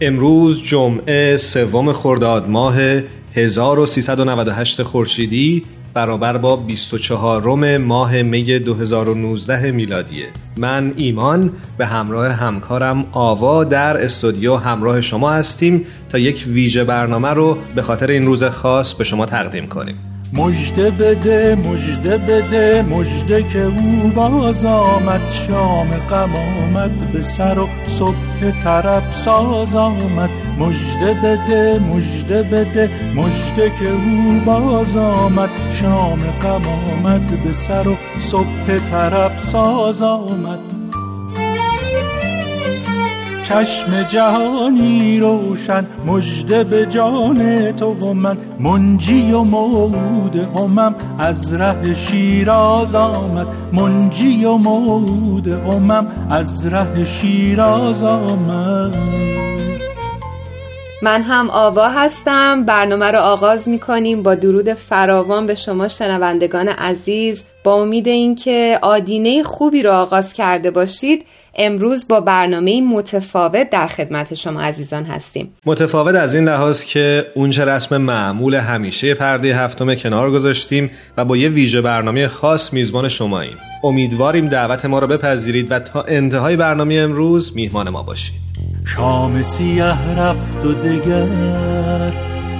امروز جمعه سوم خرداد ماه 1398 خورشیدی برابر با 24 ماه می 2019 میلادیه. من ایمان به همراه همکارم آوا در استودیو همراه شما هستیم تا یک ویژه برنامه رو به خاطر این روز خاص به شما تقدیم کنیم. مجده بده مجده بده مجده که او باز آمد شام غم آمد به سر و صبح طرب ساز آمد. مجده بده مجده بده مجده که او باز آمد شام غم آمد به سر و صبح طرب ساز آمد. چشم جهانی روشن مجده به جان تو و من منجی و مود همم از ره شیراز آمد منجی و مود همم از ره شیراز آمد. من هم آوا هستم برنامه رو آغاز می کنیم با درود فراوان به شما شنوندگان عزیز. با امید اینکه آدینه خوبی رو آغاز کرده باشید امروز با برنامه متفاوت در خدمت شما عزیزان هستیم. متفاوت از این لحاظ که اونچه رسم معمول همیشه پرده هفتم کنار گذاشتیم و با یه ویژه برنامه خاص میزبان شما این امیدواریم دعوت ما رو بپذیرید و تا انتهای برنامه امروز میهمان ما باشید. شام سیاه رفت و دگر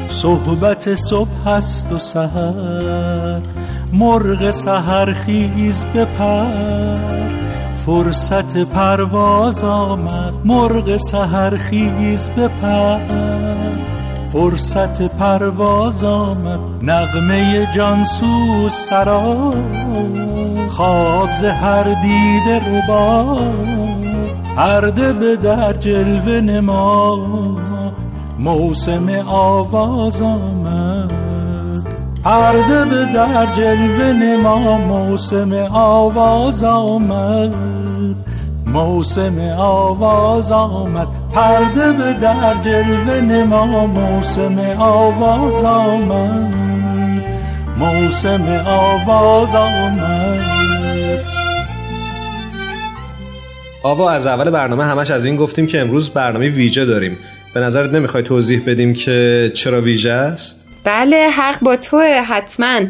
صحبت صبح هست و سهر مرغ سهر خیز بپر فرصت پرواز آمد. مرغ سهرخیز بپر فرصت پرواز آمد. نغمه جانسو سرا خواب هر دیده رو با پرده به در جلوه نما موسم آواز آمد. پرده به در جلوه نما موسم آواز آمد. موسم آواز آمد. پرده به در جلوه نما. موسم آواز آمد. موسم آواز آمد. آوا از اول برنامه همش از این گفتیم که امروز برنامه ویژه داریم. به نظرت نمی‌خوای توضیح بدیم که چرا ویژه است؟ بله حق با توه حتما.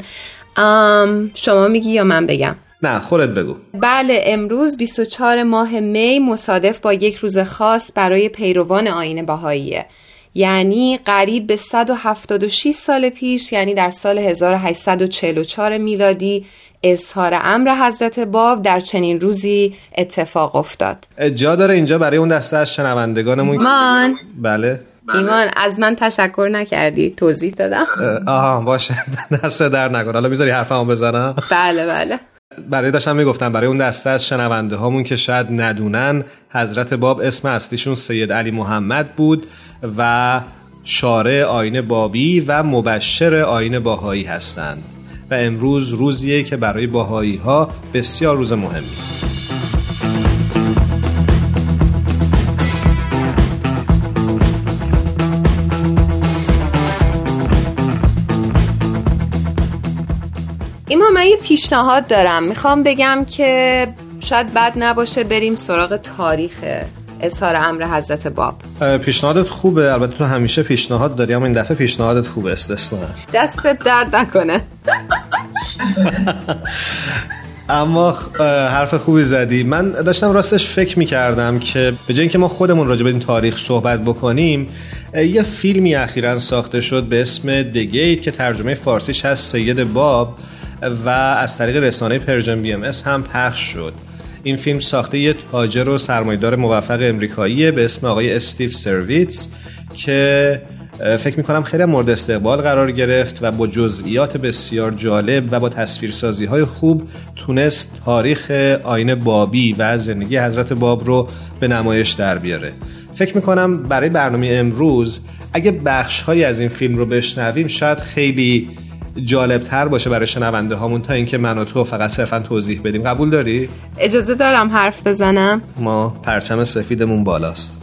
شما میگی یا من بگم؟ نه خودت بگو. بله امروز 24 ماه می مصادف با یک روز خاص برای پیروان آین باهاییه یعنی قریب به 176 سال پیش یعنی در سال 1844 میلادی اظهار امر حضرت باب در چنین روزی اتفاق افتاد. جا داره اینجا برای اون دسته از شنوندگانمون. من بله. ایمان از من تشکر نکردی. توضیح دادم. آها باشه. دست در نکن. حالا می‌ذاری حرفمو بزنم؟ بله بله. برای داشتم می‌گفتم برای اون دسته از شنونده هامون که شاید ندونن حضرت باب اسم اصلیشون سید علی محمد بود و شارع آین بابی و مبشر آین باهایی هستند و امروز روزیه که برای باهایی ها بسیار روز مهمی است. پیشنهاد دارم. می‌خوام بگم که شاید بد نباشه بریم سراغ تاریخ اظهار امر حضرت باب. پیشنهادت خوبه. البته تو همیشه پیشنهاد داری اما این دفعه پیشنهادت خوبه استثنا. دستت درد نکنه. اما حرف خوبی زدی. من داشتم راستش فکر می‌کردم که به جای اینکه ما خودمون راجع به این تاریخ صحبت بکنیم یه فیلمی اخیرا ساخته شد به اسم The Gate که ترجمه فارسیش هست سید باب. و از طریق رسانه Persian BMS هم پخش شد. این فیلم ساخته یه تاجر و سرمایه‌دار موفق امریکاییه به اسم آقای استیو سارویتز که فکر می‌کنم خیلی مورد استقبال قرار گرفت و با جزئیات بسیار جالب و با تصویرسازی های خوب تونست تاریخ آین بابی و زندگی حضرت باب رو به نمایش در بیاره. فکر می‌کنم برای برنامه امروز اگه بخش های از این فیلم رو بشنویم شاید خیلی جالب تر باشه برای شنونده هامون تا اینکه من و تو فقط صرفا توضیح بدیم. قبول داری؟ اجازه دارم حرف بزنم. ما پرچم سفیدمون بالاست.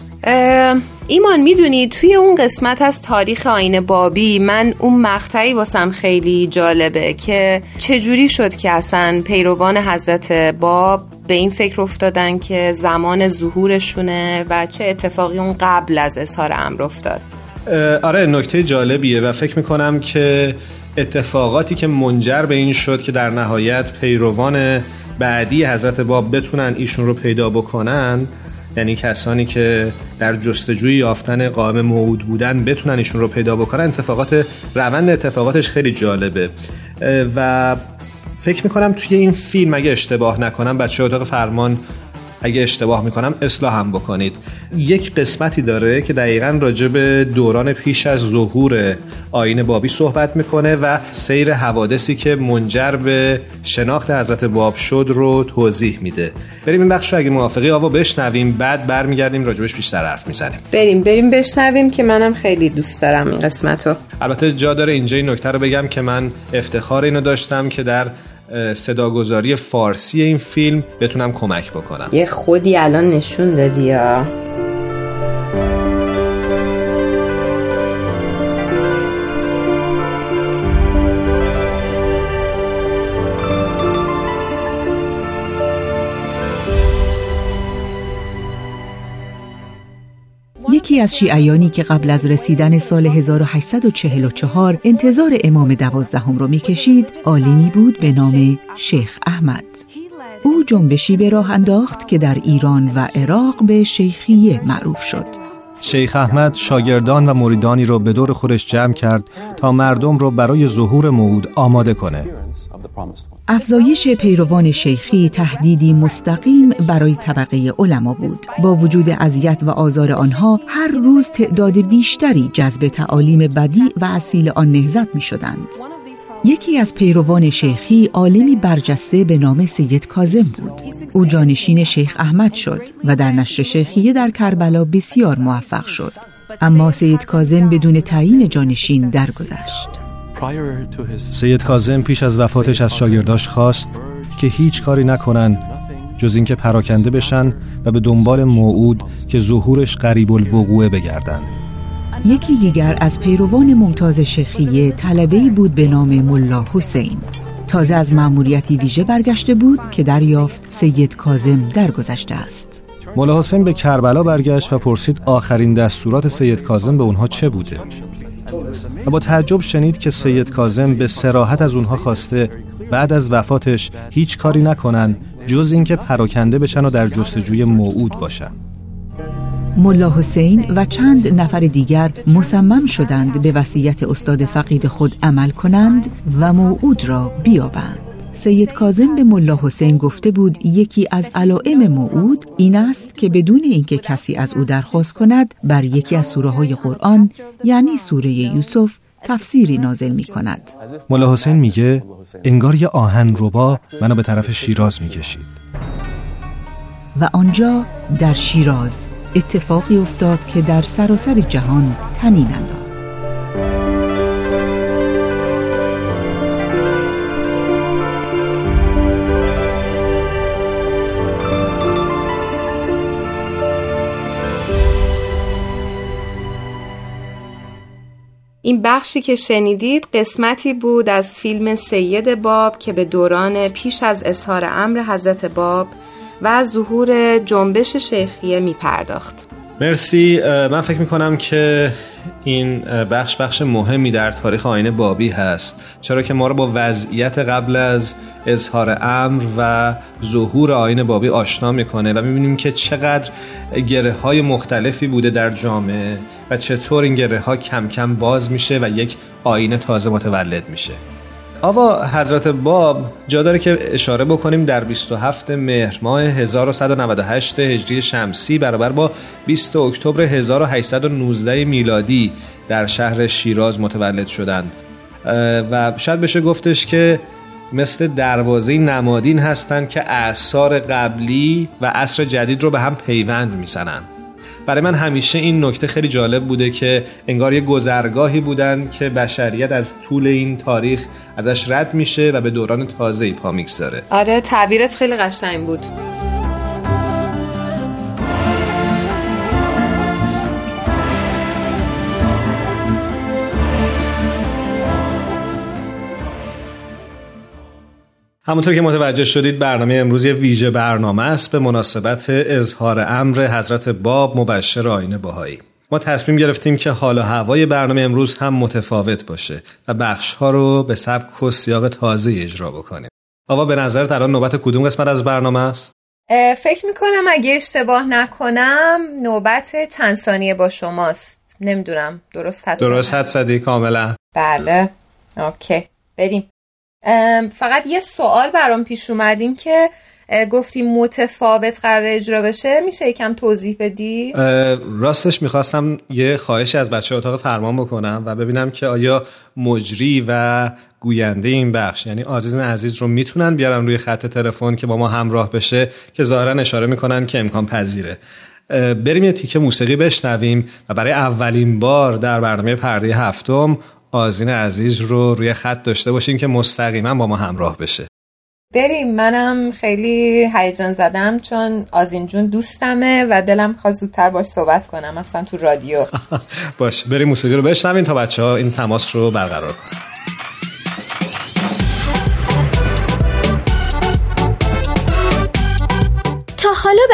ایمان می‌دونی توی اون قسمت از تاریخ آین بابی من اون مقطعی واسم خیلی جالبه که چجوری شد که اصلا پیروان حضرت باب به این فکر افتادن که زمان ظهورشونه و چه اتفاقی اون قبل از اظهار امر افتاد؟ آره نکته جالبیه و فکر می‌کنم که اتفاقاتی که منجر به این شد که در نهایت پیروان بعدی حضرت باب بتونن ایشون رو پیدا بکنن یعنی کسانی که در جستجوی یافتن قائم موعود بودن بتونن ایشون رو پیدا بکنن اتفاقات روند اتفاقاتش خیلی جالبه. و فکر می‌کنم توی این فیلم اگه اشتباه نکنم بچه اتاق فرمان اگه اشتباه می‌کنم اصلاح هم بکنید. یک قسمتی داره که دقیقا راجع به دوران پیش از ظهور آین بابی صحبت می‌کنه و سیر حوادثی که منجر به شناخت حضرت باب شد رو توضیح میده. بریم این بخش رو اگه موافقی آوا بشنویم بعد برمیگردیم راجبش بیشتر حرف می‌زنیم. بریم بریم بشنویم که منم خیلی دوست دارم این قسمت رو. البته جا داره اینجا این نکته رو بگم که من افتخار اینو داشتم که در صداگذاری فارسی این فیلم بتونم کمک بکنم. یه خودی الان نشون دادی یا؟ یکی از شیعیانی که قبل از رسیدن سال 1844 انتظار امام دوازدهم را می‌کشید عالمی بود به نام شیخ احمد. او جنبشی به راه انداخت که در ایران و عراق به شیخیه معروف شد. شیخ احمد شاگردان و مریدانی را به دور خودش جمع کرد تا مردم را برای ظهور موعود آماده کنه. افزایش پیروان شیخی تهدیدی مستقیم برای طبقه علما بود. با وجود اذیت و آزار آنها هر روز تعداد بیشتری جذب تعالیم بدی و اصیل آن نهزت می شدند یکی از پیروان شیخی عالمی برجسته به نام سید کازم بود. او جانشین شیخ احمد شد و در نشر شیخیه در کربلا بسیار موفق شد. اما سید کازم بدون تعیین جانشین درگذشت. سید کازم پیش از وفاتش از شاگرداش خواست که هیچ کاری نکنن جز اینکه پراکنده بشن و به دنبال موعود که ظهورش قریب الوقوعه بگردند. یکی دیگر از پیروان ممتاز شیخیه طلبه بود به نام ملا حسین. تازه از مأموریتی ویژه برگشته بود که دریافت سید کازم درگذشته است. ملا حسین به کربلا برگشت و پرسید آخرین دستورات سید کازم به اونها چه بوده؟ و با تعجب شنید که سید کازم به سراحت از اونها خواسته بعد از وفاتش هیچ کاری نکنن جز اینکه پراکنده بشن و در جستجوی موعود باشن. ملا حسین و چند نفر دیگر مصمم شدند به وصیت استاد فقید خود عمل کنند و موعود را بیابند. سید کازم به ملا حسین گفته بود یکی از علائم موعود این است که بدون اینکه کسی از او درخواست کند بر یکی از سوره های قرآن یعنی سوره یوسف تفسیری نازل می کند ملا حسین میگه انگار یه آهن ربا منو به طرف شیراز می‌کشید. و آنجا در شیراز اتفاقی افتاد که در سراسر جهان تنین انداخت. این بخشی که شنیدید قسمتی بود از فیلم سید باب که به دوران پیش از اظهار امر حضرت باب و ظهور جنبش شیخیه می پرداخت مرسی. من فکر می‌کنم که این بخش بخش مهمی در تاریخ آینه بابی هست. چرا که ما رو با وضعیت قبل از اظهار امر و ظهور آین بابی آشنا می‌کنه و می‌بینیم که چقدر گره های مختلفی بوده در جامعه و چطور این گره ها کم کم باز میشه و یک آینه تازه متولد میشه. آوا حضرت باب جا داره که اشاره بکنیم در 27 مهر ماه 1198 هجری شمسی برابر با 20 اکتبر 1819 میلادی در شهر شیراز متولد شدند. و شاید بشه گفتش که مثل دروازه نمادین هستند که اعثار قبلی و عصر جدید رو به هم پیوند می‌زنند. برای من همیشه این نکته خیلی جالب بوده که انگار یه گذرگاهی بودن که بشریت از طول این تاریخ ازش رد میشه و به دوران تازه پا می‌گذاره. آره تعبیرت خیلی قشنگ بود. همونطور که متوجه شدید برنامه امروز یه ویژه برنامه است به مناسبت اظهار امر حضرت باب مبشر آینه باهایی ما تصمیم گرفتیم که حال و هوای برنامه امروز هم متفاوت باشه و بخش ها رو به سبک و سیاق تازه اجرا بکنیم. آوا به نظرت الان نوبت کدوم قسمت از برنامه است؟ فکر می‌کنم اگه اشتباه نکنم نوبت چند ثانیه با شماست. نمی‌دونم درست حد درست حد کاملا. بله. اوکی. بریم. فقط یه سوال برام پیش اومدیم که گفتیم متفاوت قرار اجرا بشه میشه یکم توضیح بدی؟ راستش می‌خواستم یه خواهشی از بچه اتاق فرمان بکنم و ببینم که آیا مجری و گوینده این بخش یعنی عزیز عزیز رو می‌تونن بیارن روی خط تلفن که با ما همراه بشه که ظاهرا اشاره می‌کنن که امکان پذیره بریم یه تیکه موسیقی بشنویم و برای اولین بار در برنامه پرده هفتم آزین عزیز رو روی خط داشته باشیم که مستقیما با ما همراه بشه. بریم منم خیلی هیجان زدم چون آزین جون دوستمه و دلم خواست زودتر باش صحبت کنم مثلا تو رادیو. باش بریم موسیقی رو بشنویم تا بچه ها این تماس رو برقرار کنیم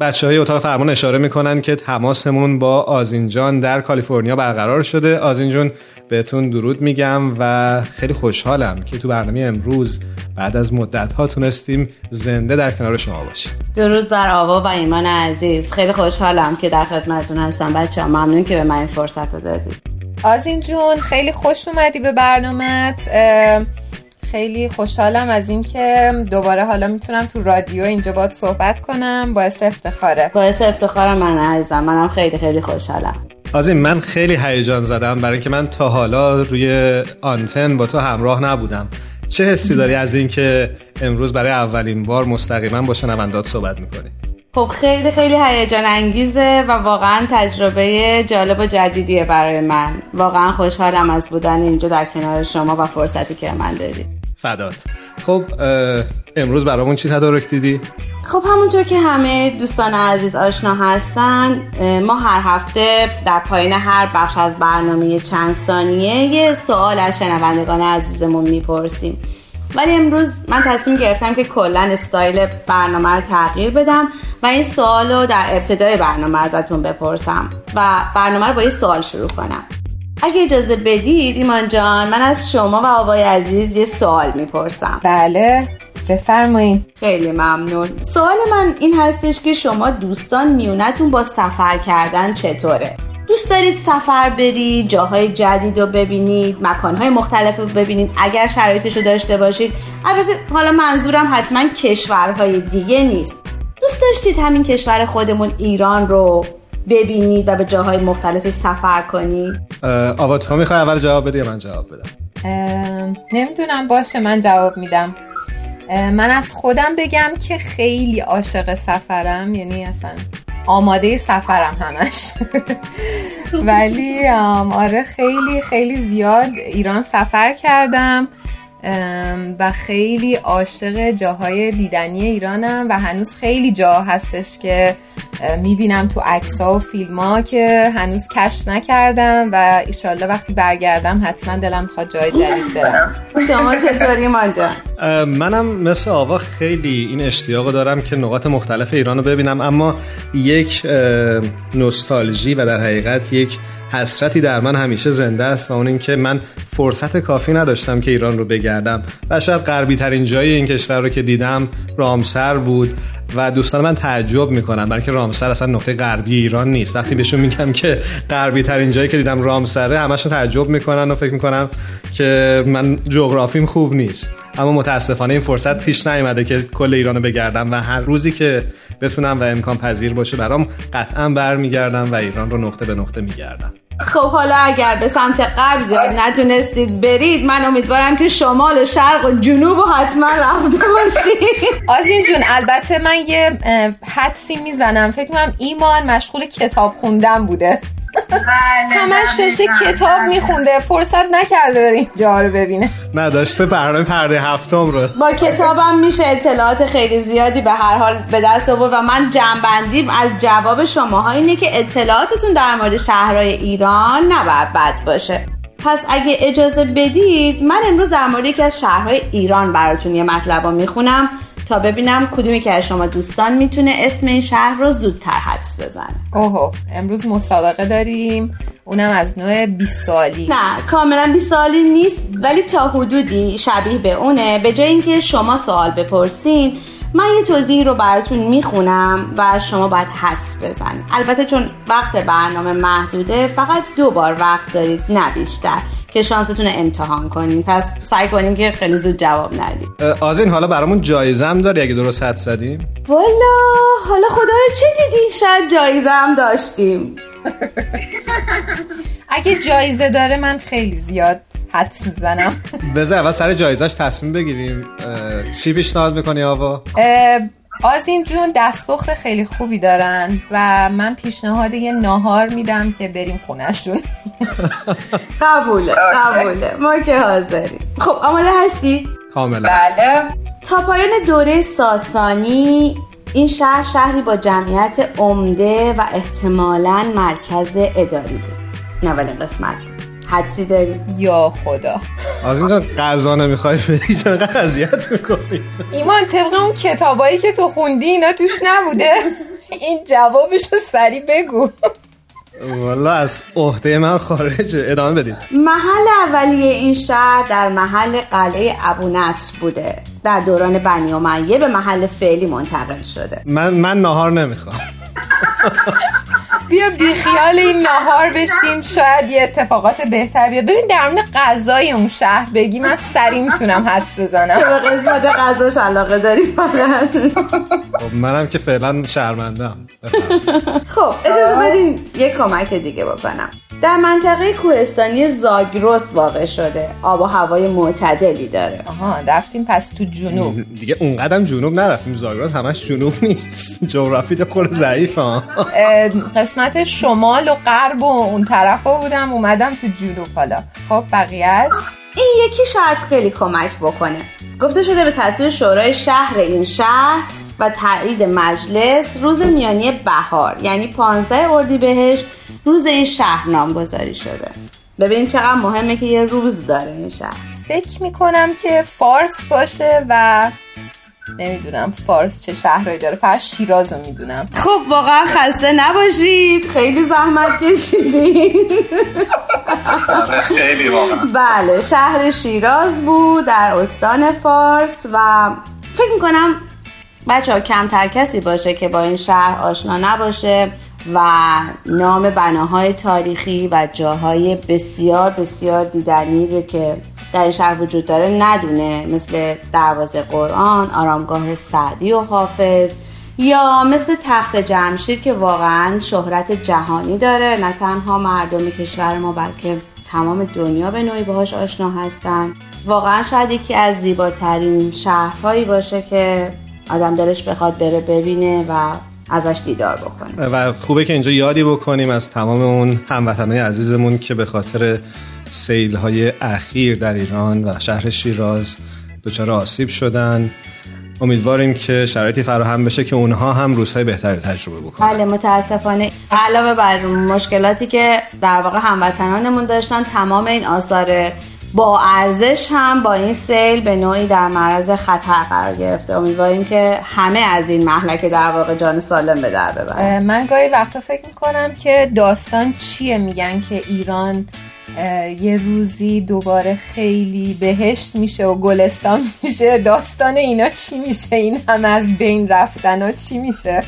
بچه های اتاق فرمان اشاره می‌کنن که تماسمون با آزینجان در کالیفرنیا برقرار شده. آزینجان بهتون درود میگم و خیلی خوشحالم که تو برنامه امروز بعد از مدت ها تونستیم زنده در کنار شما باشیم. درود بر آوا و ایمان عزیز. خیلی خوشحالم که در خدمتتون هستم. بچه ها ممنون که به من این فرصت رو دادید. آزین جون خیلی خوش اومدی به برنامهت. خیلی خوشحالم از اینکه دوباره حالا می‌تونم تو رادیو اینجا باید صحبت کنم. باعث افتخاره. باعث افتخار من عزیزم. منم خیلی خیلی خوشحالم. از این من خیلی هیجان زدم. برای اینکه من تا حالا روی آنتن با تو همراه نبودم. چه حسی داری از اینکه امروز برای اولین بار مستقیما با شنوندات صحبت می‌کنی؟ خب خیلی خیلی هیجان انگیزه و واقعا تجربه جالب و جدیدیه برای من. واقعا خوشحالم از بودن اینجا در کنار شما و فرصتی که من دادید فدات. خب امروز برامون چی تدارک دیدی؟ خب همونطور که همه دوستان عزیز آشنا هستن ما هر هفته در پایین هر بخش از برنامه چند ثانیه یه سوال از شنوندگان عزیزمون می‌پرسیم. ولی امروز من تصمیم گرفتم که کلا استایل برنامه رو تغییر بدم و این سوال رو در ابتدای برنامه ازتون بپرسم و برنامه رو با یه سوال شروع کنم. اگه اجازه بدید ایمان جان من از شما و آقای عزیز یه سوال می‌پرسم. بله بفرمایید خیلی ممنون. سوال من این هستش که شما دوستان میونتون با سفر کردن چطوره؟ دوست دارید سفر برید جاهای جدید رو ببینید مکانهای مختلف رو ببینید اگر شرایطش رو داشته باشید. البته حالا منظورم حتما کشورهای دیگه نیست. دوست داشتید همین کشور خودمون ایران رو ببینید و به جاهای مختلفش سفر کنید. آوا تو می‌خوای اول جواب بدی من جواب بدم؟ نمی‌دونم باشه من جواب میدم. من از خودم بگم که خیلی عاشق سفرم یعنی اصلا آماده سفرم همش. ولی آره خیلی خیلی زیاد ایران سفر کردم و خیلی عاشق جاهای دیدنی ایرانم و هنوز خیلی جا هستش که می‌بینم تو عکس و فیلم ها که هنوز کشف نکردم و ایشالله وقتی برگردم حتما دلم می‌خواد جای جدید برم شما چطوری مانجا؟ منم مثل آوا خیلی این اشتیاق دارم که نقاط مختلف ایران رو ببینم اما یک نوستالژی و در حقیقت یک حسرتی در من همیشه زنده است و اون اینکه من فرصت کافی نداشتم که ایران رو بگردم. و شاید غربی ترین جای این کشور رو که دیدم رامسر بود و دوستان من تعجب می‌کنن برای که رامسر اصلا نقطه غربی ایران نیست. وقتی بهشون میگم که غربی ترین جایی که دیدم رامسره همشون تعجب می‌کنن و فکر می‌کنم که من جغرافیم خوب نیست. اما متاسفانه این فرصت پیش نیومده که کل ایران رو بگردم و هر روزی که بتونم و امکان پذیر باشه برام قطعا برمیگردم و ایران رو نقطه به نقطه میگردم. خب حالا اگر به سمت غرب زیاد نتونستید برید من امیدوارم که شمال و شرق و جنوب و حتما رفته باشید. آزین جون البته من یه حدسی می‌زنم. فکر کنم ایمان مشغول کتاب خوندن بوده. همش ششه کتاب میخونده. فرصت نکرده بره اینجا رو ببینه. نه داشته برنامه پرده هفتم رو. با کتابم میشه اطلاعات خیلی زیادی به هر حال به دست آورد و من جنبندیم از جواب شماها اینه که اطلاعاتتون در مورد شهرهای ایران نباید بد باشه. پس اگه اجازه بدید من امروز در مورد یکی از شهرهای ایران براتون یه مطلب رو می‌خونم. تا ببینم کدومی که از شما دوستان می‌تونه اسم این شهر رو زودتر حدس بزنه. اوهو امروز مسابقه داریم. اونم از نوع 20 سالی نه کاملا 20 سالی نیست ولی تا حدودی شبیه به اونه. به جای اینکه شما سوال بپرسین من یه توضیح رو براتون می‌خونم و شما باید حدس بزنید البته چون وقت برنامه محدوده فقط دو بار وقت دارید نه بیشتر. که شانستون رو امتحان کنین پس سعی کنین که خیلی زود جواب ندید آزین حالا برامون جایزه هم داری؟ اگه درست حد زدیم. والا حالا خدا رو چه دیدی؟ شاید جایزه هم داشتیم. اگه جایزه داره من خیلی زیاد حدس می‌زنم. بذار اول سر جایزش تصمیم بگیریم. چی پیشنهاد می‌کنی آوا؟ آزین جون دستپخت خیلی خوبی دارن و من پیشنهاد یه ناهار میدم که بریم خونشون قبوله قبوله. ما که حاضریم. خب آماده هستی؟ کاملا. بله. تا پایان دوره ساسانی این شهر شهری با جمعیت عمده و احتمالا مرکز اداری بود. نه اولین قسمت. حدسی داری؟ یا خدا. از اینجا غذا نمی‌خوای بدی چرا اذیت می‌کنی؟ ایمان طبق اون کتابایی که تو خوندی اینا توش نبوده. این جوابشو سری بگو. والا از عهده من خارجه ادامه بدید. محل اولیه این شهر در محل قلعه ابو نصر بوده. در دوران بنی امیه به محل فعلی منتقل شده. من من ناهار نمی‌خوام. بیا بی خیال این ناهار بشیم شاید یه اتفاقات بهتر بیاد. ببین در مورد غذای اون شهر بگی من سری می‌تونم حدس بزنم. به قسمت غذاش علاقه داری خب منم که فعلا شرمندم خب اجازه بدین یه کمک دیگه بکنم. در منطقه کوهستانی زاگرس واقع شده. آب و هوای معتدلی داره. آها رفتیم پس تو جنوب. دیگه اونقدر جنوب نرفتیم. زاگرس همش جنوب نیست. جغرافی خور ضعیف ها قسمت شمال و غرب و اون طرف ها بودم اومدم تو جنوب حالا. خب بقیهش این یکی شاید خیلی کمک بکنه. گفته شده به تصویر شورای شهر این شهر و تایید مجلس روز میانی بهار یعنی 15 اردیبهشت روز این شهر نامگذاری شده. ببین چقدر مهمه که یه روز داره این شهر. فکر می‌کنم که فارس باشه و نمی‌دونم فارس چه شهرهایی داره فقط شیراز رو می‌دونم. خب واقعا خسته نباشید. خیلی زحمت کشیدین. خیلی واقعا. بله شهر شیراز بود در استان فارس و فکر می‌کنم بچه ها کمتر کسی باشه که با این شهر آشنا نباشه و نام بناهای تاریخی و جاهای بسیار بسیار دیدنی رو که در شهر وجود داره ندونه مثل دروازه قرآن آرامگاه سعدی و حافظ یا مثل تخت جمشید که واقعا شهرت جهانی داره. نه تنها مردم کشور ما بلکه تمام دنیا به نوعی باهاش آشنا هستن. واقعا شاید یکی از زیباترین شهرهایی باشه که آدم دلش بخواد بره ببینه و ازش دیدار بکنیم و خوبه که اینجا یادی بکنیم از تمام اون هموطنهای عزیزمون که به خاطر سیل های اخیر در ایران و شهر شیراز دچار آسیب شدن. امیدواریم که شرایطی فراهم بشه که اونها هم روزهای بهتری تجربه بکنن. بله متاسفانه. علاوه بر مشکلاتی که در واقع هموطنانمون داشتن تمام این آثار با ارزش هم با این سیل به نوعی در معرض خطر قرار گرفته. امیدواریم که همه از این محلکه در واقع جان سالم به در ببرن. من گاهی وقتا فکر می‌کنم که داستان چیه میگن که ایران یه روزی دوباره خیلی بهشت میشه و گلستان میشه. داستان اینا چی میشه؟ این همه از بین رفتن و چی میشه؟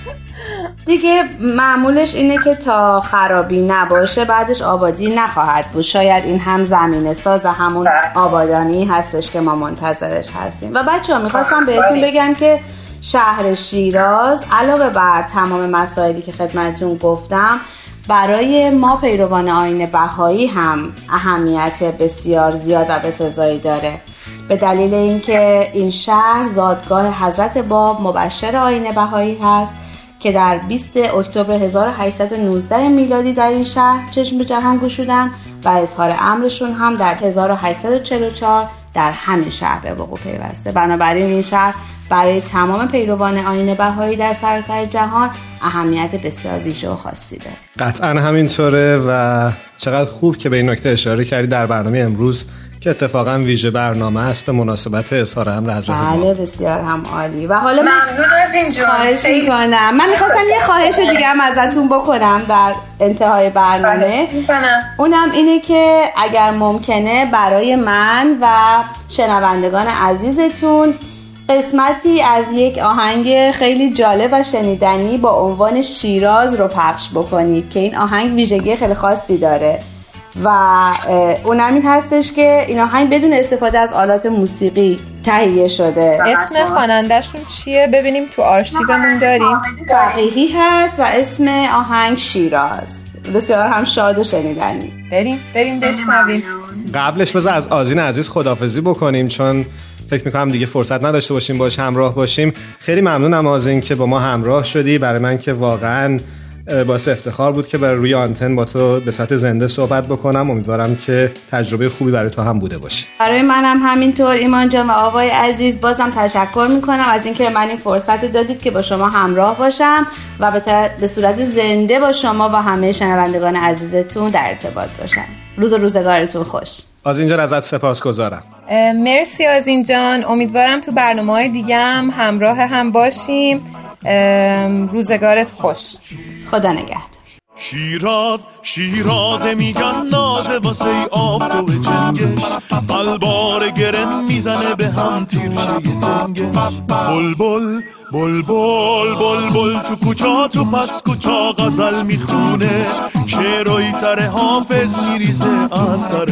دیگه معمولش اینه که تا خرابی نباشه بعدش آبادی نخواهد بود. شاید این هم زمینه ساز همون آبادانی هستش که ما منتظرش هستیم. و بچه ها می‌خواستم بهتون بگم که شهر شیراز علاوه بر تمام مسائلی که خدمتون گفتم برای ما پیروان آین بهایی هم اهمیت بسیار زیاد و بسزایی داره. به دلیل اینکه این شهر زادگاه حضرت باب مبشر آین بهایی هست که در 20 اکتبر 1819 میلادی در این شهر چشم به جهان گشودن و اظهار امرشون هم در 1844 در همین شهر به وقوع پیوسته. بنابراین این شهر برای تمام پیروان آین بهایی در سراسر جهان اهمیت بسیار ویژه و خاصی داره. قطعا همینطوره و چقدر خوب که به این نکته اشاره کردی در برنامه امروز که اتفاقا ویژه برنامه است به مناسبت اظهار امر حضرت بله بسیار هم عالی. و حالا ممنون از اینجا خواهش می‌کنم. من می‌خواستم یه خواهش دیگه هم ازتون بکنم در انتهای برنامه. اونم اینه که اگر ممکنه برای من و شنوندگان عزیزتون قسمتی از یک آهنگ خیلی جالب و شنیدنی با عنوان شیراز رو پخش بکنید که این آهنگ ویژگی خیلی خاصی داره. و اونم این هستش که این آهنگ بدون استفاده از آلات موسیقی تهیه شده. اسم خوانندهشون چیه؟ ببینیم تو آرشیومون داریم. فقیهی هست و اسم آهنگ شیراز. بسیار هم شاد و شنیدنی. بریم بریم بشنویم. قبلش بذار از آزین عزیز خدافزی بکنیم چون فکر می‌کنم دیگه فرصت نداشته باشیم باش همراه باشیم. خیلی ممنونم از این که با ما همراه شدی. برای من که واقعا باعث افتخار بود که برای روی آنتن با تو به صورت زنده صحبت بکنم. امیدوارم که تجربه خوبی برای تو هم بوده باشه. برای منم همینطور. ایمان جان و آقای عزیز بازم تشکر می‌کنم از اینکه من این فرصت دادید که با شما همراه باشم و به صورت زنده با شما و همه شنوندگان عزیزتون در ارتباط باشم. روز و روزگارتون خوش. از اینجا ازت سپاس گذارم مرسی از جان. امیدوارم تو برنامه های دیگه هم همراه هم باشیم. روزگارت خوش. خدا نگهدار. شیراز شیراز میگن نازه واسه آفتاب جنگش بلبار گرم می‌زنه به هم تیرشه تنگش بل بل بل بل بل بل تو کوچا تو پس کوچا غزل می‌خونه. شعرهای تر حافظ میریزه از سر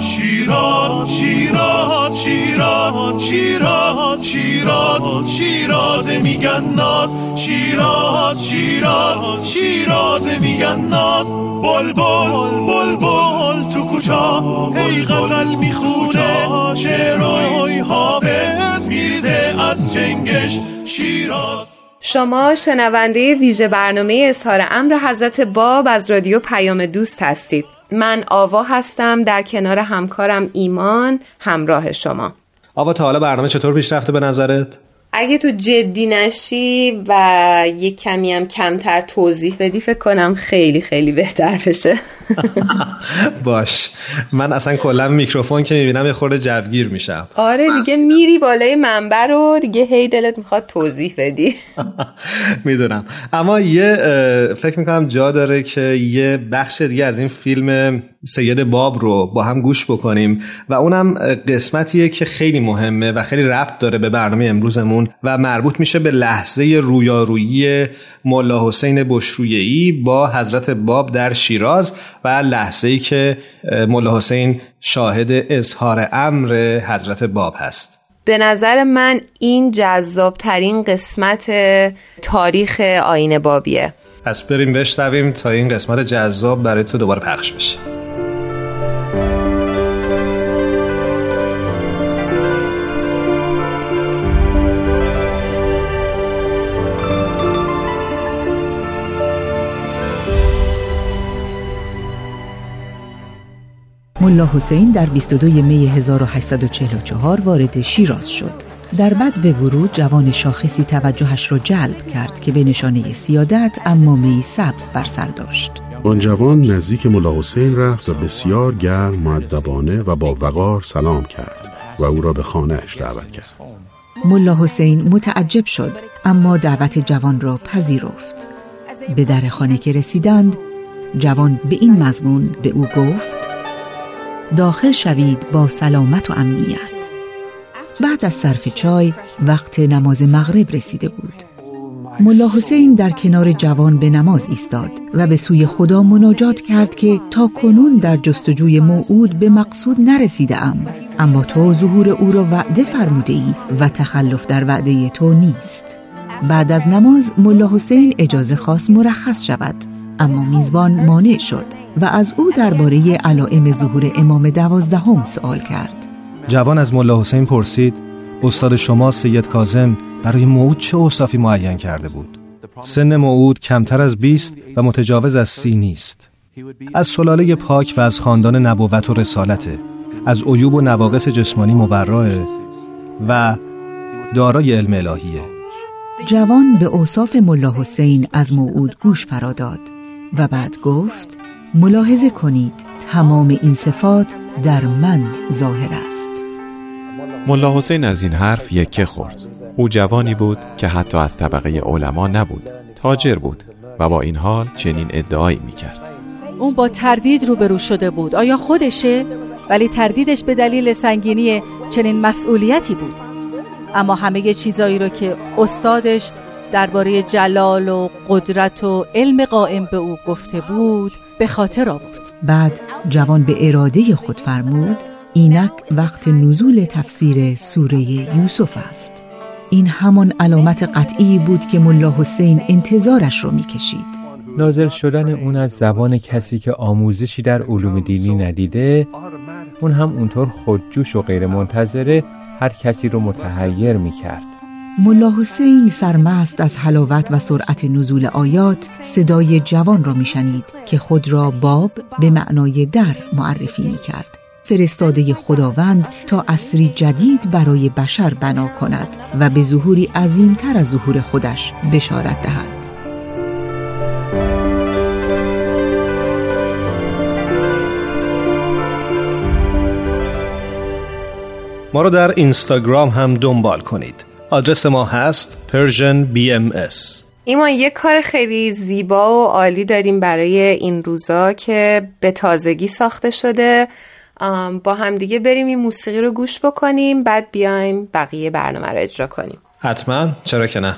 شیراز شیراز شیراز شیراز شیراز شیراز میگن ناز. شیراز شیراز شیراز میگن ناز. بل بل تو کوچا ای غزل می‌خونه. شعرهای حافظ میریزه از چنگش. شیراز. شما شنونده ویژه برنامه اظهار امر حضرت باب از رادیو پیام دوست هستید. من آوا هستم در کنار همکارم ایمان همراه شما. آوا تا حالا برنامه چطور پیش رفته به نظرت؟ اگه تو جدی نشی و یک کمی هم کمتر توضیح بدی فکر کنم خیلی خیلی بهتر بشه. باش. من اصلا کلا میکروفون که می‌بینم یه خورده جوگیر میشم. آره دیگه میری بالای منبر رو دیگه هی دلت می‌خواد توضیح بدی. می‌دونم. اما یه فکر می‌کنم جا داره که یه بخش دیگه از این فیلم سید باب رو با هم گوش بکنیم و اونم قسمتیه که خیلی مهمه و خیلی ربط داره به برنامه امروزمون و مربوط میشه به لحظه رویارویی ملا حسین بشرویهی با حضرت باب در شیراز و لحظه ای که ملا حسین شاهد اظهار امر حضرت باب هست. به نظر من این جذاب ترین قسمت تاریخ آین بابیه. پس بریم بشنویم تا این قسمت جذاب برای تو دوباره پخش بشه. ملا حسین در 22 می 1844 وارد شیراز شد. در بد ورود جوان شاخصی توجهش را جلب کرد که به نشانه سیادت اما می سبز بر سر داشت. آن جوان نزدیک ملا حسین رفت و بسیار گرم معدبانه و با وقار سلام کرد و او را به خانهاش دعوت کرد. ملا حسین متعجب شد اما دعوت جوان را پذیرفت. به در خانه که رسیدند جوان به این مضمون به او گفت داخل شوید با سلامت و امنیت. بعد از صرف چای وقت نماز مغرب رسیده بود. ملا حسین در کنار جوان به نماز ایستاد و به سوی خدا مناجات کرد که تا کنون در جستجوی موعود به مقصود نرسیده ام. اما تو ظهور او را وعده فرموده ای و تخلف در وعده تو نیست. بعد از نماز ملا حسین اجازه خواست مرخص شود. اما میزبان مانع شد و از او درباره علائم ظهور امام دوازدهم سوال کرد. جوان از ملا حسین پرسید استاد شما سید کازم برای موعود چه اوصافی معین کرده بود؟ سن موعود کمتر از 20 و متجاوز از سی نیست. از سلاله پاک و از خاندان نبوت و رسالته از عیوب و نواقص جسمانی مبراه و دارای علم الهیه. جوان به اوصاف ملا حسین از موعود گوش فراداد و بعد گفت ملاحظه کنید تمام این صفات در من ظاهر است. ملا حسین از این حرف یکه خورد. او جوانی بود که حتی از طبقه علما نبود تاجر بود و با این حال چنین ادعایی می‌کرد. اون با تردید روبرو شده بود. آیا خودشه؟ ولی تردیدش به دلیل سنگینی چنین مسئولیتی بود. اما همه چیزایی رو که استادش درباره جلال و قدرت و علم قائم به او گفته بود به خاطر آورد. بعد جوان به اراده خود فرمود اینک وقت نزول تفسیر سوره یوسف است. این همان علامت قطعی بود که ملا حسین انتظارش رو می‌کشید. نازل شدن اون از زبان کسی که آموزشی در علوم دینی ندیده اون هم اونطور خودجوش و غیر منتظره هر کسی رو متحیر می‌کرد. ملا حسین سرمست از حلاوت و سرعت نزول آیات صدای جوان را میشنید که خود را باب به معنای در معرفی می کرد. فرستاده خداوند تا اصری جدید برای بشر بنا کند و به ظهوری عظیمتر از ظهور خودش بشارت دهد. ما رو در اینستاگرام هم دنبال کنید آدرس ما هست Persian BMS ایمان یک کار خیلی زیبا و عالی داریم برای این روزا که به تازگی ساخته شده. با همدیگه بریم این موسیقی رو گوش بکنیم بعد بیایم بقیه برنامه رو اجرا کنیم. حتما چرا که نه.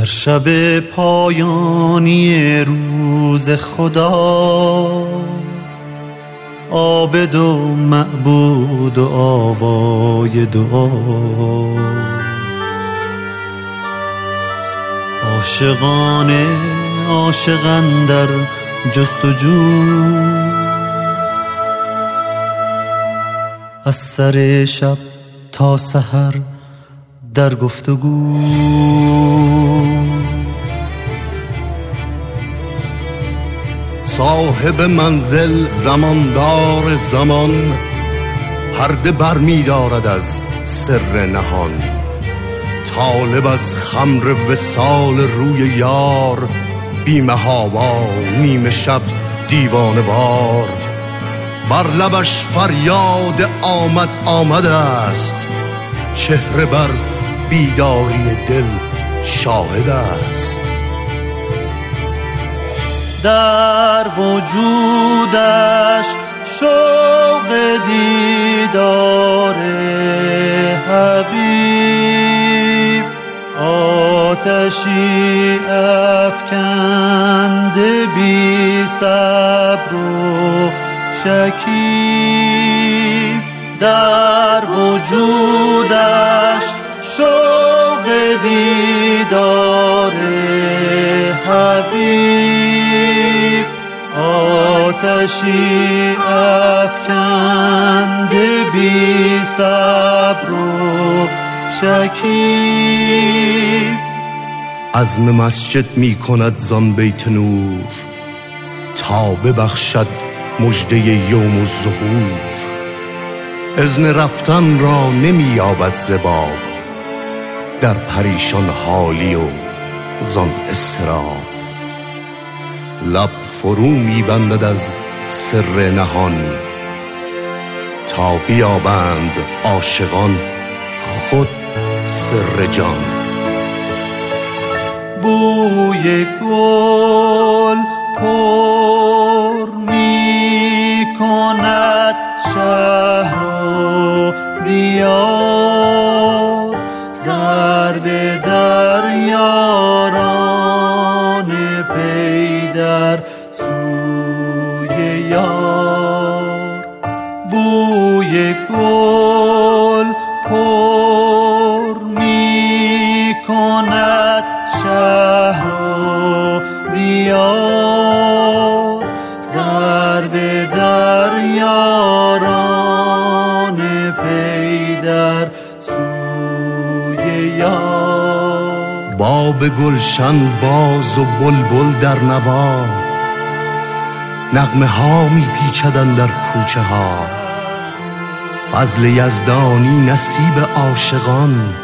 در شب پایانی روز خدا عابد و معبود و آوای دعا. عاشقان عاشقان در جستجو از سر شب تا سحر در گفتگو. صاحب منزل زماندار زمان هرده بر می دارد از سر نهان. طالب از خمر وسال روی یار بیمه هوا نیمه شب دیوانه بار بر لبش فریاد آمد آمده است. چهره بر بیداری دل شاهد است. در وجودش شوق دیدار حبیب آتشی افکند بی صبر و شکیب. وجودش آتشی افکنده بی صبر و شکیب. عزم مسجد می کند زان بیت نور تا ببخشد مجده یوم الظهور. ازن رفتن را نمی یابد زباب در پریشان حالی و زان استراب لب فرو می بندد از سر نهان. تا بیابند عاشقان خود سر جان. بوی گل پر می کند شهر و دیار. گل پر می کند شهر و دیار. در به در یاران پی سوی یار. باب گلشن باز و بلبل در نوا. نغمه ها می پیچدن در کوچه ها. فضل یزدانی نصیب عاشقان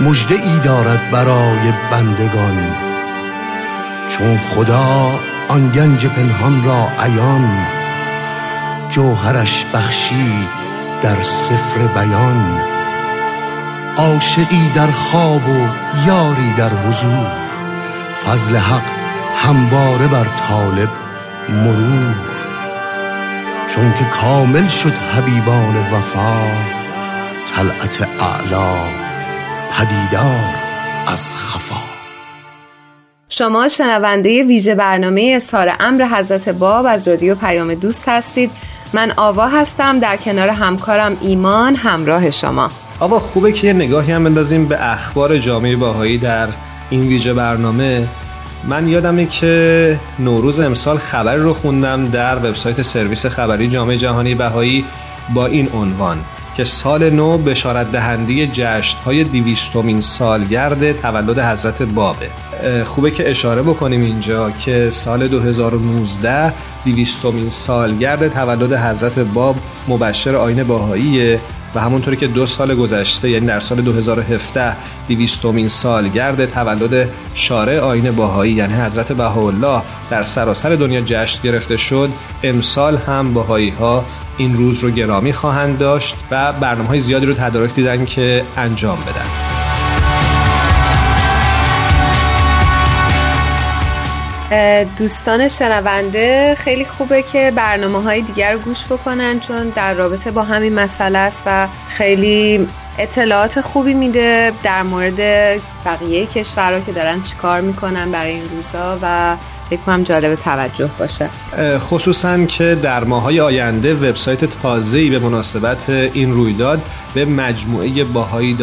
مژده ای دارد برای بندگان. چون خدا آن گنج پنهان را عیان جوهرش بخشید در سفر بیان. عاشقی در خواب و یاری در حضور فضل حق همواره بر طالب مرور. چون که کامل شد حبیبان وفا طلعت اعلا پدیدار از خفا. شما شنونده ویژه برنامه اظهار امر حضرت باب از رادیو پیام دوست هستید. من آوا هستم در کنار همکارم ایمان همراه شما. آوا خوبه که یه نگاهی هم بندازیم به اخبار جامعه باهایی در این ویژه برنامه. من یادمه که نوروز امسال خبری رو خوندم در وبسایت سرویس خبری جامعه جهانی بهایی با این عنوان که سال نو بشارت دهنده جشن های دیویستومین سالگرد تولد حضرت بابه. خوبه که اشاره بکنیم اینجا که سال 2019 دیویستومین سالگرد تولد حضرت باب مبشر آین باهاییه. و همونطوری که دو سال گذشته یعنی در سال 2017 دیویستومین سالگرد تولد شارع آین باهایی یعنی حضرت بهاءالله در سراسر دنیا جشن گرفته شد امسال هم باهایی ها این روز رو گرامی خواهند داشت و برنامه های زیادی رو تدارک دیدن که انجام بدن. دوستان شنونده خیلی خوبه که برنامه های دیگر رو گوش بکنن چون در رابطه با همین مسئله است و خیلی اطلاعات خوبی میده در مورد بقیه کشورها که دارن چیکار می‌کنن برای این روزا و فکر کنم جالب توجه باشه خصوصا که در ماهای آینده وبسایت تازه‌ای به مناسبت این رویداد به مجموعه باهایی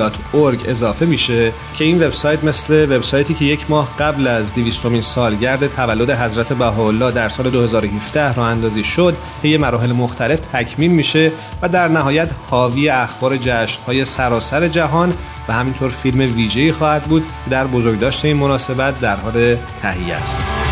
اضافه میشه که این وبسایت مثل وبسایتی که یک ماه قبل از 200 سالگرد تولد حضرت بهاءالله در سال 2017 راه اندازی شد طی مراحل مختلف تکمیل میشه و در نهایت حاوی اخبار جشن‌های سراسر جهان و همینطور فیلم ویژه‌ای خواهد بود در بزرگداشت این مناسبت در حال تهیه است.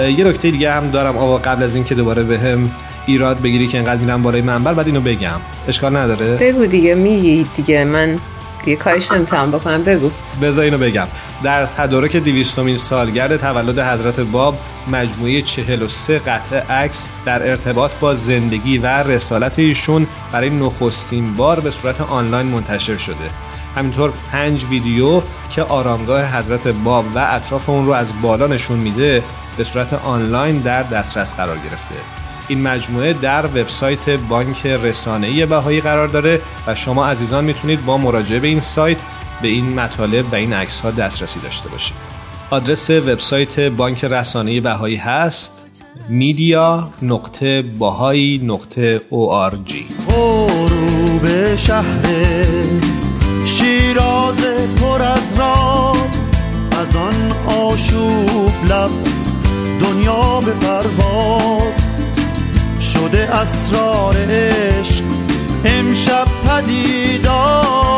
یه نکته دیگه هم دارم. آقا قبل از اینکه دوباره به هم ایراد بگیری که انقدر میرم بالای منبر بعد اینو بگم. اشکال نداره؟ بگو دیگه میگی دیگه. من دیگه کارش نمی‌تونم بکنم. بگو. بذار اینو بگم. در تدارک دیویستومین سالگرد تولد حضرت باب مجموعه 43 قطعه عکس در ارتباط با زندگی و رسالت ایشون برای نخستین بار به صورت آنلاین منتشر شده. همینطور پنج ویدیو که آرامگاه حضرت باب و اطراف اون رو از بالا نشون میده به صورت آنلاین در دسترس قرار گرفته. این مجموعه در وبسایت بانک رسانه‌ای بهایی قرار داره و شما عزیزان می‌تونید با مراجعه به این سایت به این مطالب و این عکس ها دسترسی داشته باشید. آدرس وبسایت بانک رسانه‌ای بهایی هست به شهر شیراز پر از راز از آن آشوب لب دنیا به پرواز شده اسرار عشق امشب پدیدار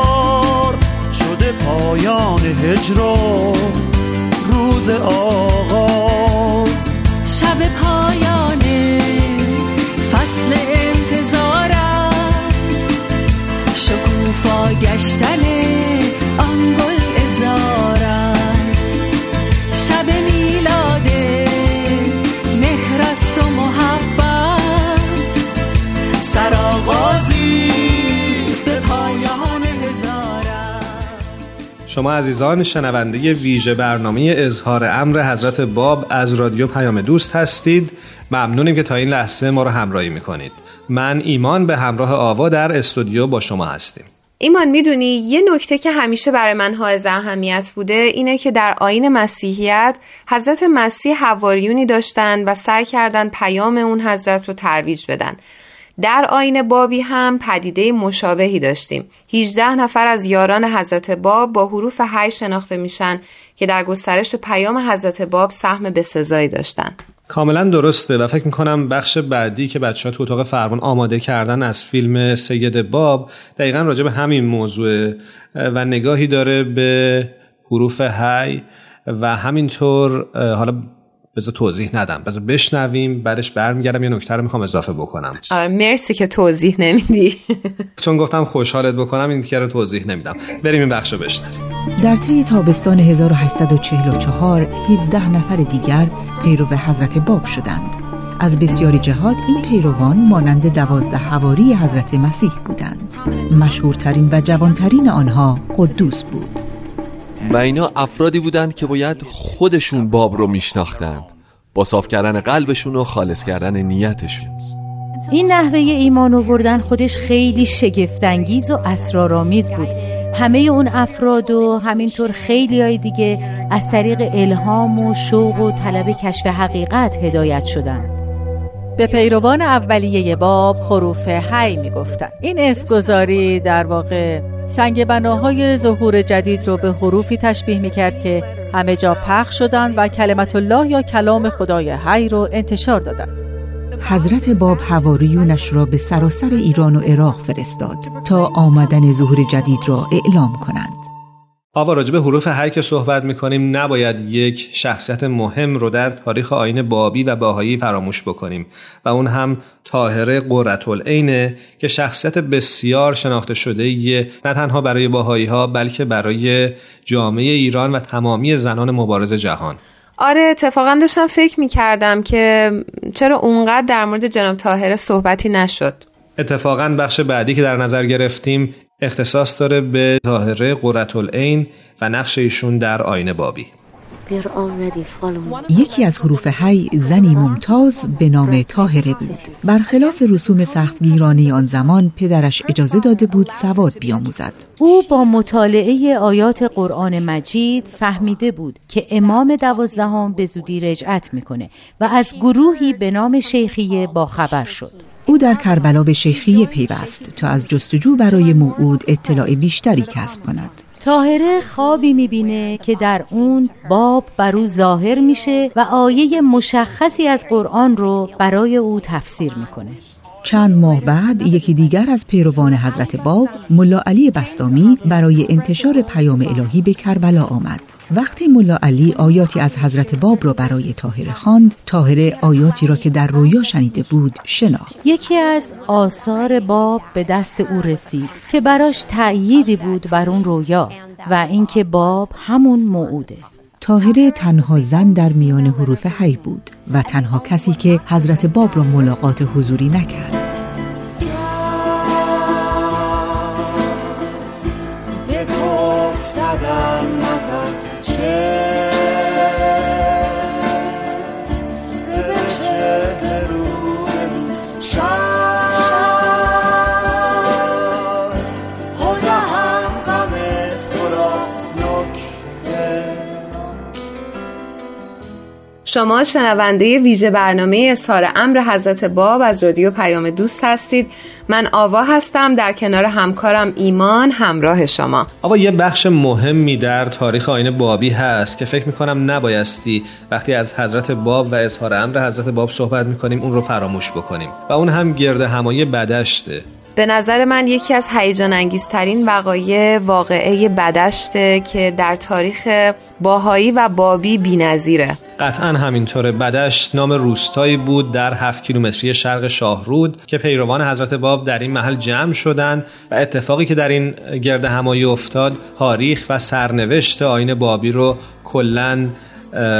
شده پایان هجر روز آغاز. شب پایان فصل انتظار شکوفا گشتن شما عزیزان شنونده ویژه برنامه اظهار امر حضرت باب از رادیو پیام دوست هستید. ممنونیم که تا این لحظه ما رو همراهی می‌کنید. من ایمان به همراه آوا در استودیو با شما هستیم. ایمان می‌دونی یه نکته که همیشه برای من حائز اهمیت بوده اینه که در آین مسیحیت حضرت مسیح حواریونی داشتن و سعی کردن پیام اون حضرت رو ترویج بدن. در آین بابی هم پدیده مشابهی داشتیم. 18 نفر از یاران حضرت باب با حروف هی شناخته میشن که در گسترش پیام حضرت باب سهم بسزایی داشتن. کاملا درسته و فکر می‌کنم بخش بعدی که بچه ها تو اتاق فرمان آماده کردن از فیلم سید باب دقیقا راجع به همین موضوع و نگاهی داره به حروف هی و همینطور حالا بذار توضیح ندم. بذار بشنویم بعدش برمیگردم یه نکته رو می‌خوام اضافه بکنم. آره مرسی که توضیح نمیدی. چون گفتم خوشحالت بکنم این که رو توضیح نمیدم. بریم این بخش رو بشنویم. در طی تابستان 1844 17 نفر دیگر پیرو حضرت باب شدند. از بسیاری جهات این پیروان مانند دوازده حواری حضرت مسیح بودند. مشهورترین و جوانترین آنها قدوس بود. و اینا افرادی بودند که باید خودشون باب رو میشناختند. با صاف کردن قلبشون و خالص کردن نیتشون. این نحوه ایمان آوردن خودش خیلی شگفتانگیز و اسرارآمیز بود. همه اون افراد و همینطور خیلی های دیگه از طریق الهام و شوق و طلب کشف حقیقت هدایت شدن به پیروان اولیه باب حروف هی می‌گفتن این اسمگذاری در واقع سنگ بناهای ظهور جدید رو به حروفی تشبیه می‌کرد که همه جا پخش شدن و کلمت الله یا کلام خدای حی رو انتشار دادن. حضرت باب حواریونش را به سراسر ایران و عراق فرستاد تا آمدن ظهور جدید را اعلام کنند. آوا راجب حروف هر که صحبت می‌کنیم نباید یک شخصیت مهم رو در تاریخ آین بابی و باهایی فراموش بکنیم. و اون هم طاهره العینه که شخصیت بسیار شناخته شده یه نه تنها برای باهایی ها بلکه برای جامعه ایران و تمامی زنان مبارز جهان. آره اتفاقا داشتم فکر می‌کردم که چرا اونقدر در مورد جناب طاهره صحبتی نشد. اتفاقا بخش بعدی که در نظر گرفتیم اختصاص داره به طاهره قررت العین و نقش ایشون در آینه بابی. یکی از حروف هی زنی ممتاز به نام تاهره بود. برخلاف رسوم سختگیرانی آن زمان پدرش اجازه داده بود سواد بیاموزد. او با مطالعه آیات قرآن مجید فهمیده بود که امام دوازدهم به زودی رجعت می‌کنه و از گروهی به نام شیخیه با خبر شد. او در کربلا به شیخیه پیوست تا از جستجو برای موعود اطلاع بیشتری کسب کند. تاهره خوابی می‌بینه که در اون باب بر او ظاهر میشه و آیه مشخصی از قرآن رو برای او تفسیر می‌کنه. چند ماه بعد یکی دیگر از پیروان حضرت باب ملا علی بستامی برای انتشار پیام الهی به کربلا آمد. وقتی ملا علی آیاتی از حضرت باب را برای تاهره خواند تاهره آیاتی را که در رویا شنیده بود شناخت. یکی از آثار باب به دست او رسید که براش تأییدی بود بر اون رویا و اینکه باب همون موعوده. تاهره تنها زن در میان حروف حی بود و تنها کسی که حضرت باب را ملاقات حضوری نکرد. شما شنونده ویژه برنامه اظهار امر حضرت باب از رادیو پیام دوست هستید. من آوا هستم در کنار همکارم ایمان همراه شما. آوا یه بخش مهمی در تاریخ آین بابی هست که فکر می‌کنم نبایستی وقتی از حضرت باب و اظهار امر حضرت باب صحبت می‌کنیم اون رو فراموش بکنیم. و اون هم گرد همایی بدشته. به نظر من یکی از هیجان انگیزترین وقایع واقعه بدشته که در تاریخ باهایی و بابی بی‌نظیره. قطعا همینطوره بدشت نام روستایی بود در هفت کیلومتری شرق شاهرود که پیروان حضرت باب در این محل جمع شدند و اتفاقی که در این گرد همایی افتاد تاریخ و سرنوشت آین بابی رو کلاً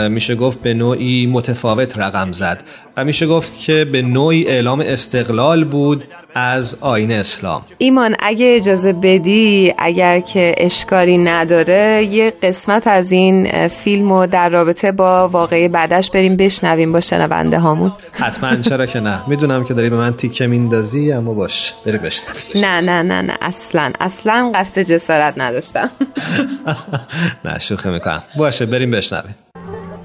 میشه گفت به نوعی متفاوت رقم زد و میشه گفت که به نوعی اعلام استقلال بود از آین اسلام. ایمان اگه اجازه بدی اگر که اشکاری نداره یه قسمت از این فیلم رو در رابطه با واقعی بعدش بریم بشنویم با شنونده هامون. حتما چرا که نه. می‌دونم که داری به من تیکه میندازی اما باش. بری بشنویم. نه نه نه نه. اصلا اصلا قصد جسارت نداشتم. نه شوخه می‌کنم. باشه بریم بشنویم.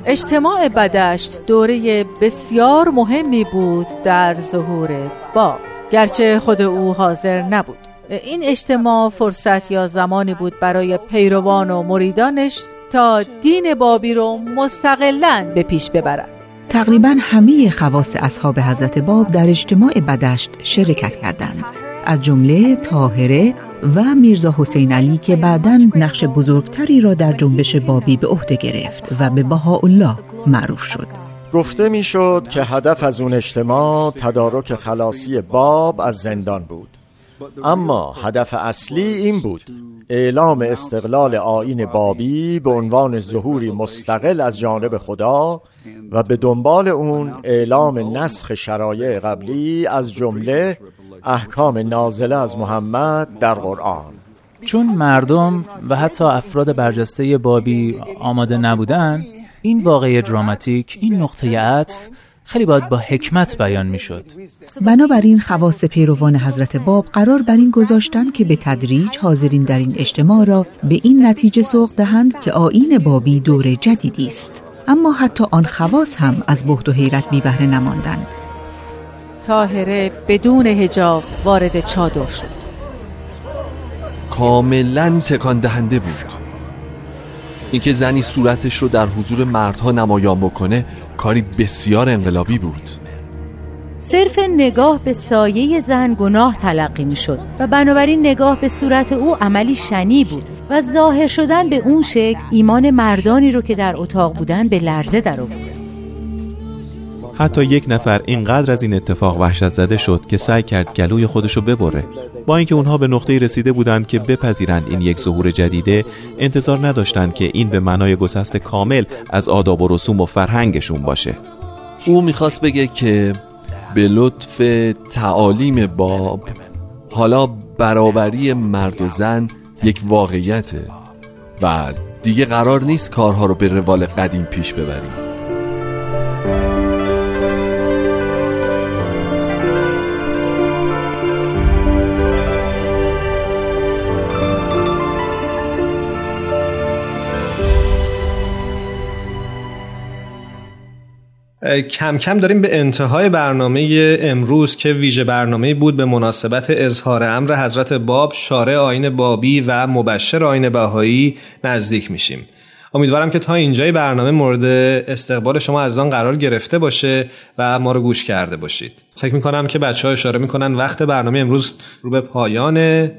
اجتماع بدشت دوره بسیار مهمی بود در ظهور با. گرچه خود او حاضر نبود. این اجتماع فرصت یا زمانی بود برای پیروان و مریدانش تا دین بابی رو مستقلا به پیش ببرند. تقریبا همه خواص اصحاب حضرت باب در اجتماع بدشت شرکت کردند. از جمله طاهره و میرزا حسین علی که بعدا نقش بزرگتری را در جنبش بابی به عهده گرفت و به بهاءالله معروف شد. گفته می‌شد که هدف از اون اجتماع تدارک خلاصی باب از زندان بود. اما هدف اصلی این بود. اعلام استقلال آین بابی به عنوان ظهوری مستقل از جانب خدا و به دنبال اون اعلام نسخ شرایع قبلی از جمله احکام نازله از محمد در قرآن. چون مردم و حتی افراد برجسته بابی آماده نبودن این واقعه دراماتیک این نقطه عطف خیلی باید با حکمت بیان می‌شد. بنابراین خواص پیروان حضرت باب قرار بر این گذاشتن که به تدریج حاضرین در این اجتماع را به این نتیجه سوق دهند که آین بابی دور جدیدی است. اما حتی آن خواص هم از بهت و حیرت بی بهره نماندند. تاهره بدون هجاب وارد چادر شد. کاملا تکان دهنده بود. اینکه زنی صورتش رو در حضور مردها نمایان بکنه کاری بسیار انقلابی بود. صرف نگاه به سایه زن گناه تلقی می شد و بنابراین نگاه به صورت او عملی شنی بود و ظاهر شدن به اون شکل ایمان مردانی رو که در اتاق بودن به لرزه در آورد حتی یک نفر اینقدر از این اتفاق وحشت زده شد که سعی کرد گلوی خودشو ببره. با اینکه اونها به نقطه رسیده بودند که بپذیرند این یک ظهور جدیده انتظار نداشتند که این به معنای گسست کامل از آداب و رسوم و فرهنگشون باشه. او می‌خواست بگه که به لطف تعالیم باب حالا برابری مرد و زن یک واقعیته و دیگه قرار نیست کارها رو به روال قدیم پیش ببریم. کم کم داریم به انتهای برنامه امروز که ویژه برنامه بود به مناسبت اظهار امر حضرت باب شارع آین بابی و مبشر آین بهایی نزدیک میشیم. امیدوارم که تا اینجای برنامه مورد استقبال شما از آن قرار گرفته باشه و ما رو گوش کرده باشید. فکر می‌کنم که بچه ها اشاره می‌کنن وقت برنامه امروز رو به پایان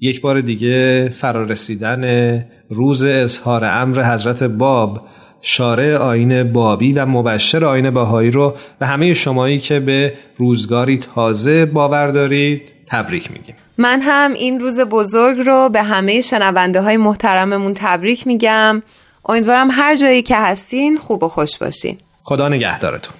یک بار دیگه فرارسیدن روز اظهار امر حضرت باب. شارع آین بابی و مبشر آین باهایی رو به همه شمایی که به روزگاری تازه باور دارید تبریک میگیم. من هم این روز بزرگ رو به همه شنونده های محترممون تبریک میگم. امیدوارم هر جایی که هستین خوب و خوش باشین. خدا نگهدارتون.